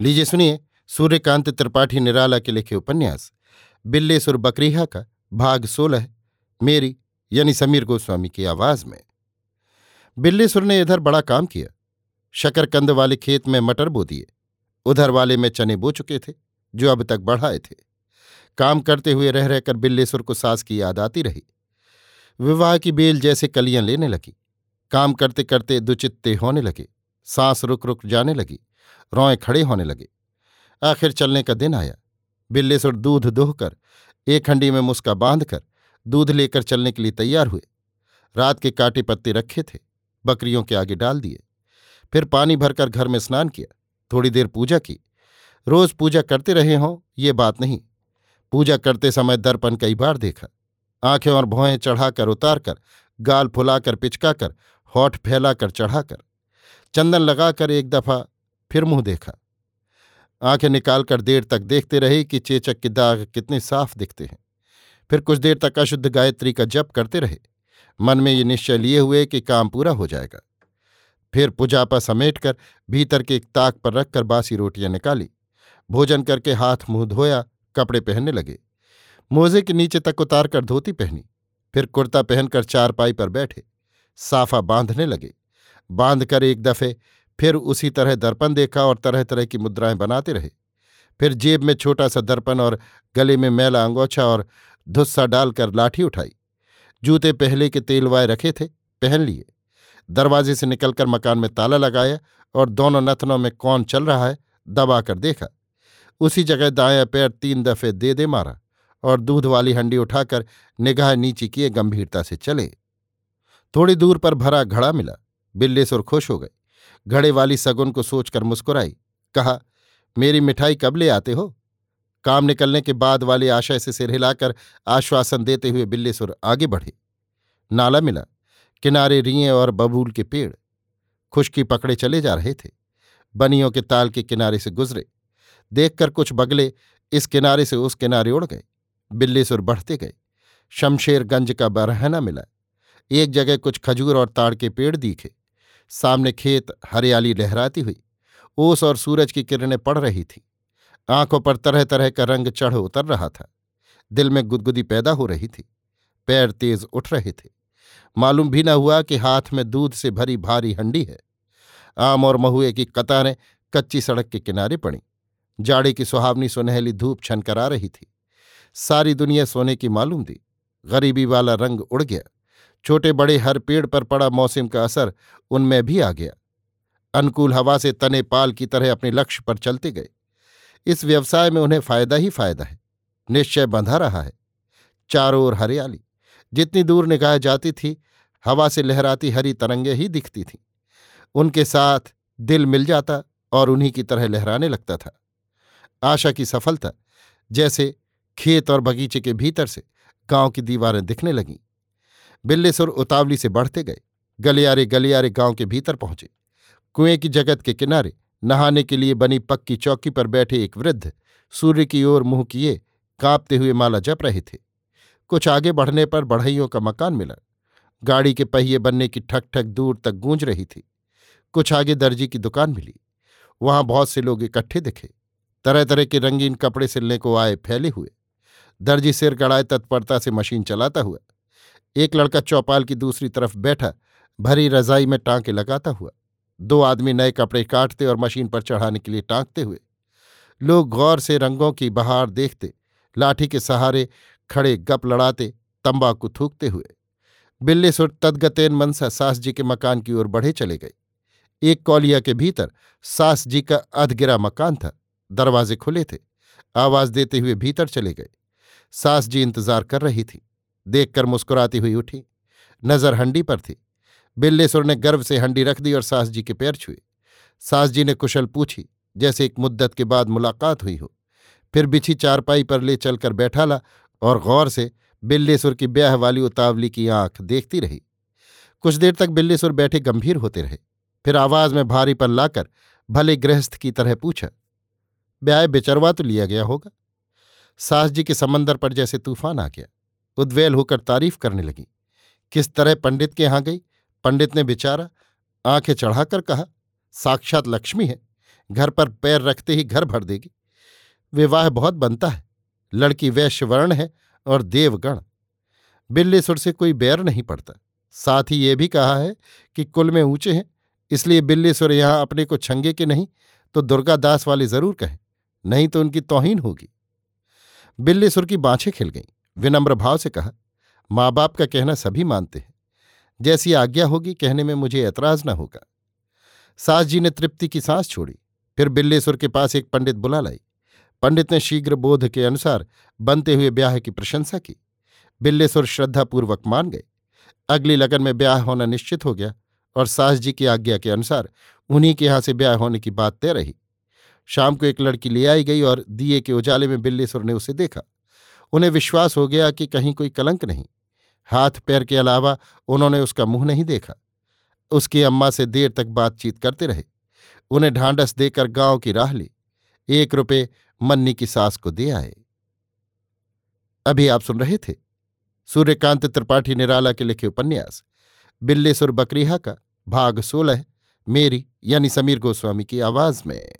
लीजिए सुनिए सूर्यकांत त्रिपाठी निराला के लिखे उपन्यास। बिल्लेसुर बकरीहा का भाग सोलह, मेरी यानी समीर गोस्वामी की आवाज़ में। बिल्लेसुर ने इधर बड़ा काम किया। शकरकंद वाले खेत में मटर बो दिए। उधर वाले में चने बो चुके थे, जो अब तक बढ़ाए थे। काम करते हुए रह रहकर बिल्लेसुर को सास की याद आती रही। विवाह की बेल जैसे कलियाँ लेने लगी। काम करते करते दुचित्ते होने लगे। सांस रुक रुक जाने लगी। रोए खड़े होने लगे। आखिर चलने का दिन आया। बिल्ले सुर दूध दोहकर, एक हंडी में मुस्का बांधकर, दूध लेकर चलने के लिए तैयार हुए। रात के काटे पत्ते रखे थे, बकरियों के आगे डाल दिए। फिर पानी भरकर घर में स्नान किया। थोड़ी देर पूजा की। रोज पूजा करते रहे हों, ये बात नहीं। पूजा करते समय दर्पण कई बार देखा। आँखें और भौहें चढ़ाकर उतारकर, गाल फुलाकर, पिचकाकर, होठ फैलाकर चढ़ाकर। चंदन लगाकर एक दफ़ा फिर मुँह देखा। आँखें निकालकर देर तक देखते रहे कि चेचक के दाग कितने साफ़ दिखते हैं। फिर कुछ देर तक अशुद्ध गायत्री का जप करते रहे। मन में ये निश्चय लिए हुए कि काम पूरा हो जाएगा। फिर पुजापा समेटकर भीतर के एक ताक पर रखकर बासी रोटियाँ निकाली। भोजन करके हाथ मुँह धोया, कपड़े पहनने लगे। मोजे के नीचे तक उतार कर धोती पहनी। फिर कुर्ता पहनकर चारपाई पर बैठे। साफा बांधने लगे। बांधकर एक दफे फिर उसी तरह दर्पण देखा और तरह तरह की मुद्राएँ बनाते रहे। फिर जेब में छोटा सा दर्पण और गले में मैला अंगोछा और धुस्सा डालकर लाठी उठाई। जूते पहले के तेलवाए रखे थे, पहन लिए। दरवाजे से निकलकर मकान में ताला लगाया और दोनों नथनों में कौन चल रहा है, दबाकर देखा। उसी जगह दाया पैर तीन दफे दे दे मारा और दूध वाली हंडी उठाकर निगाह नीची किए गंभीरता से चले। थोड़ी दूर पर भरा घड़ा मिला। बिल्लेसुर खुश हो गए। घड़े वाली सगुन को सोचकर मुस्कुराई, कहा, मेरी मिठाई कब ले आते हो? काम निकलने के बाद वाली आशय से सिर हिलाकर आश्वासन देते हुए बिल्लेसुर आगे बढ़े। नाला मिला, किनारे रिये और बबूल के पेड़। खुशकी पकड़े चले जा रहे थे। बनियों के ताल के किनारे से गुजरे। देखकर कुछ बगले इस किनारे से उस किनारे उड़ गए। बिल्लीसुर बढ़ते गए। शमशेरगंज का बरहना मिला। एक जगह कुछ खजूर और ताड़ के पेड़ दिखे। सामने खेत हरियाली लहराती हुई। ओस और सूरज की किरणें पड़ रही थी। आँखों पर तरह तरह का रंग चढ़ उतर रहा था। दिल में गुदगुदी पैदा हो रही थी। पैर तेज उठ रहे थे। मालूम भी न हुआ कि हाथ में दूध से भरी भारी हंडी है। आम और महुए की कतारें कच्ची सड़क के किनारे पड़ी। जाड़े की सुहावनी सुनहली धूप छनकर आ रही थी। सारी दुनिया सोने की मालूम दी। गरीबी वाला रंग उड़ गया। छोटे बड़े हर पेड़ पर पड़ा मौसम का असर उनमें भी आ गया। अनुकूल हवा से तने पाल की तरह अपने लक्ष्य पर चलते गए। इस व्यवसाय में उन्हें फ़ायदा ही फ़ायदा है। निश्चय बंधा रहा है। चारों ओर हरियाली। जितनी दूर निगाह जाती थी, हवा से लहराती हरी तरंगे ही दिखती थीं। उनके साथ दिल मिल जाता और उन्हीं की तरह लहराने लगता था। आशा की सफलता, जैसे खेत और बगीचे के भीतर से गाँव की दीवारें दिखने लगीं। बिल्लेसुर उतावली से बढ़ते गए। गलियारे गलियारे गाँव के भीतर पहुँचे। कुएँ की जगत के किनारे नहाने के लिए बनी पक्की चौकी पर बैठे एक वृद्ध सूर्य की ओर मुँह किए कांपते हुए माला जप रहे थे। कुछ आगे बढ़ने पर बढ़इयों का मकान मिला। गाड़ी के पहिए बनने की ठक ठक दूर तक गूंज रही थी। कुछ आगे दर्जी की दुकान मिली। वहाँ बहुत से लोग इकट्ठे दिखे। तरह तरह के रंगीन कपड़े सिलने को आए फैले हुए। दर्जी सिर गड़ाए तत्परता से मशीन चलाता हुआ एक लड़का चौपाल की दूसरी तरफ़ बैठा, भरी रजाई में टांके लगाता हुआ। दो आदमी नए कपड़े काटते और मशीन पर चढ़ाने के लिए टांकते हुए। लोग गौर से रंगों की बहार देखते, लाठी के सहारे खड़े गप लड़ाते, तंबाकू थूकते हुए। बिल्ली सुर तदगतेन मनसा सास जी के मकान की ओर बढ़े चले गए एक कौलिया के भीतर सास जी का अधगिरा मकान था। दरवाजे खुले थे। आवाज़ देते हुए भीतर चले गए। सास जी इंतज़ार कर रही थी। देखकर मुस्कुराती हुई उठी। नज़र हंडी पर थी। बिल्लेसुर ने गर्व से हंडी रख दी और सास जी के पैर छुए। सास जी ने कुशल पूछी, जैसे एक मुद्दत के बाद मुलाकात हुई हो। फिर बिछी चारपाई पर ले चलकर बैठा ला और गौर से बिल्लेसुर की ब्याह वाली उतावली की आँख देखती रही। कुछ देर तक बिल्लेसुर बैठे गंभीर होते रहे। फिर आवाज़ में भारी पर लाकर भले गृहस्थ की तरह पूछा, ब्याह बेचरवा तो लिया गया होगा? सास जी के समंदर पर जैसे तूफ़ान आ गया। उद्वेल होकर तारीफ़ करने लगी। किस तरह पंडित के यहाँ गई? पंडित ने बेचारा आँखें चढ़ाकर कहा, साक्षात लक्ष्मी है, घर पर पैर रखते ही घर भर देगी। विवाह बहुत बनता है, लड़की वैश्यवर्ण है और देवगण। बिल्लीसुर से कोई बैर नहीं पड़ता। साथ ही ये भी कहा है कि कुल में ऊँचे हैं, इसलिए बिल्लीसुर यहाँ अपने को छंगे के नहीं तो दुर्गा दास वाले ज़रूर कहें, नहीं तो उनकी तोहीन होगी। बिल्लीसुर की बाँछें खिल गईं। विनम्र भाव से कहा माँ बाप का कहना सभी मानते हैं। जैसी आज्ञा होगी, कहने में मुझे ऐतराज न होगा। सास जी ने तृप्ति की सांस छोड़ी, फिर बिल्लेश्वर के पास एक पंडित बुला लाई। पंडित ने शीघ्र बोध के अनुसार बनते हुए ब्याह की प्रशंसा की। बिल्लेश्वर श्रद्धापूर्वक मान गए। अगली लगन में ब्याह होना निश्चित हो गया और सास जी की आज्ञा के अनुसार उन्हीं के यहाँ से ब्याह होने की बात तय रही। शाम को एक लड़की ले आई गई और दिए के उजाले में बिल्लेश्वर ने उसे देखा। उन्हें विश्वास हो गया कि कहीं कोई कलंक नहीं। हाथ पैर के अलावा उन्होंने उसका मुँह नहीं देखा। उसकी अम्मा से देर तक बातचीत करते रहे। उन्हें ढांढस देकर गाँव की राह ली। एक रुपये मन्नी की सास को दे आए। अभी आप सुन रहे थे सूर्यकांत त्रिपाठी निराला के लिखे उपन्यास, बिल्लेसुर बकरीहा का, भाग सोलह, मेरी यानी समीर गोस्वामी की आवाज़ में।